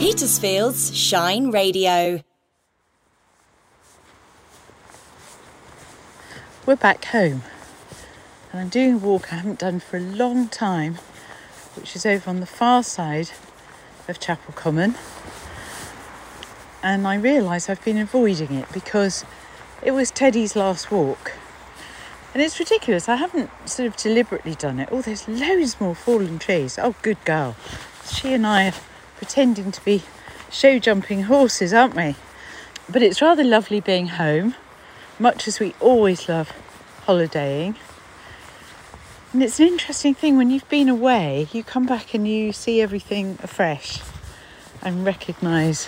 Petersfield's Shine Radio. We're back home and I'm doing a walk I haven't done for a long time, which is over on the far side of Chapel Common. And I realise I've been avoiding it because it was Teddy's last walk. And it's ridiculous, I haven't sort of deliberately done it. Oh, there's loads more fallen trees. Oh, good girl. She and I pretending to be show jumping horses, aren't we? But it's rather lovely being home, much as we always love holidaying. And it's an interesting thing when you've been away, you come back and you see everything afresh and recognise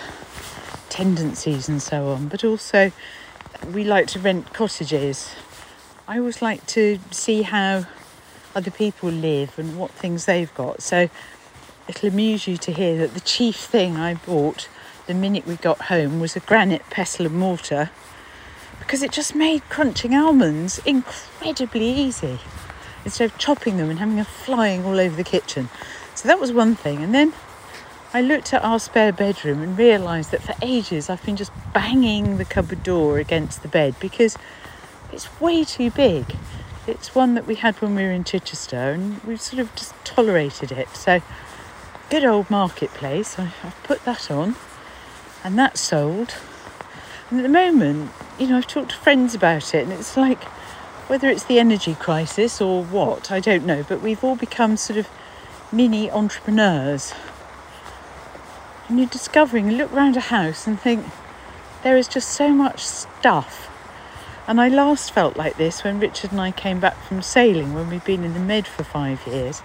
tendencies and so on. But also, we like to rent cottages. I always like to see how other people live and what things they've got. So it'll amuse you to hear that the chief thing I bought the minute we got home was a granite pestle and mortar because it just made crunching almonds incredibly easy instead of chopping them and having them flying all over the kitchen. So that was one thing. And then I looked at our spare bedroom and realised that for ages I've been just banging the cupboard door against the bed because it's way too big. It's one that we had when we were in Chichester and we've sort of just tolerated it. So good old marketplace. I, have put that on, and that's sold. And at the moment, you know, I've talked to friends about it, and it's like whether it's the energy crisis or what, I don't know, but we've all become sort of mini entrepreneurs. And you're discovering, you look around a house and think, there is just so much stuff. And I last felt like this when Richard and I came back from sailing when we'd been in the Med for five years.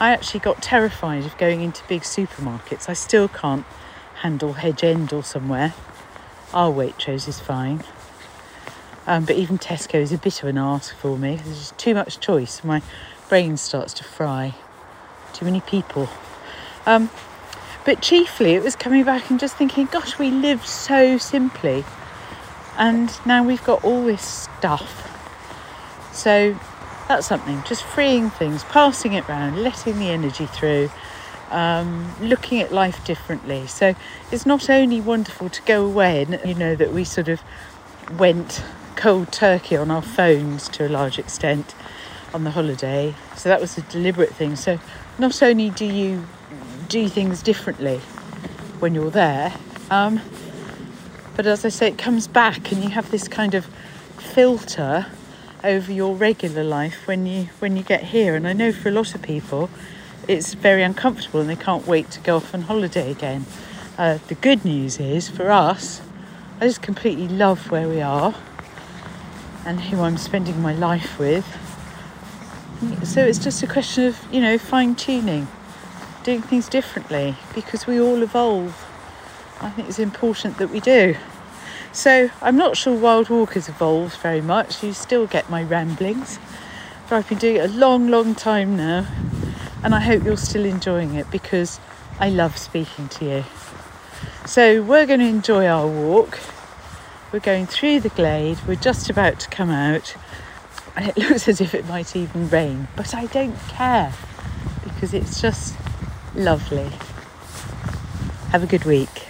I actually got terrified of going into big supermarkets. I still can't handle Hedge End or somewhere. Our Waitrose is fine. Um, but even Tesco is a bit of an ask for me. There's just too much choice. My brain starts to fry. Too many people. Um, but chiefly, it was coming back and just thinking, gosh, we live so simply. And now we've got all this stuff. So that's something, just freeing things, passing it round, letting the energy through, um, looking at life differently. So it's not only wonderful to go away and you know that we sort of went cold turkey on our phones to a large extent on the holiday. So that was a deliberate thing. So not only do you do things differently when you're there, um, but as I say, it comes back and you have this kind of filter over your regular life when you when you get here. And I know for a lot of people, it's very uncomfortable and they can't wait to go off on holiday again. Uh, the good news is for us, I just completely love where we are and who I'm spending my life with. So it's just a question of you know fine tuning, doing things differently because we all evolve. I think it's important that we do. So I'm not sure Wild Walk has evolved very much. You still get my ramblings, but I've been doing it a long, long time now, and I hope you're still enjoying it because I love speaking to you. So we're going to enjoy our walk. We're going through the glade. We're just about to come out, and it looks as if it might even rain, but I don't care because it's just lovely. Have a good week.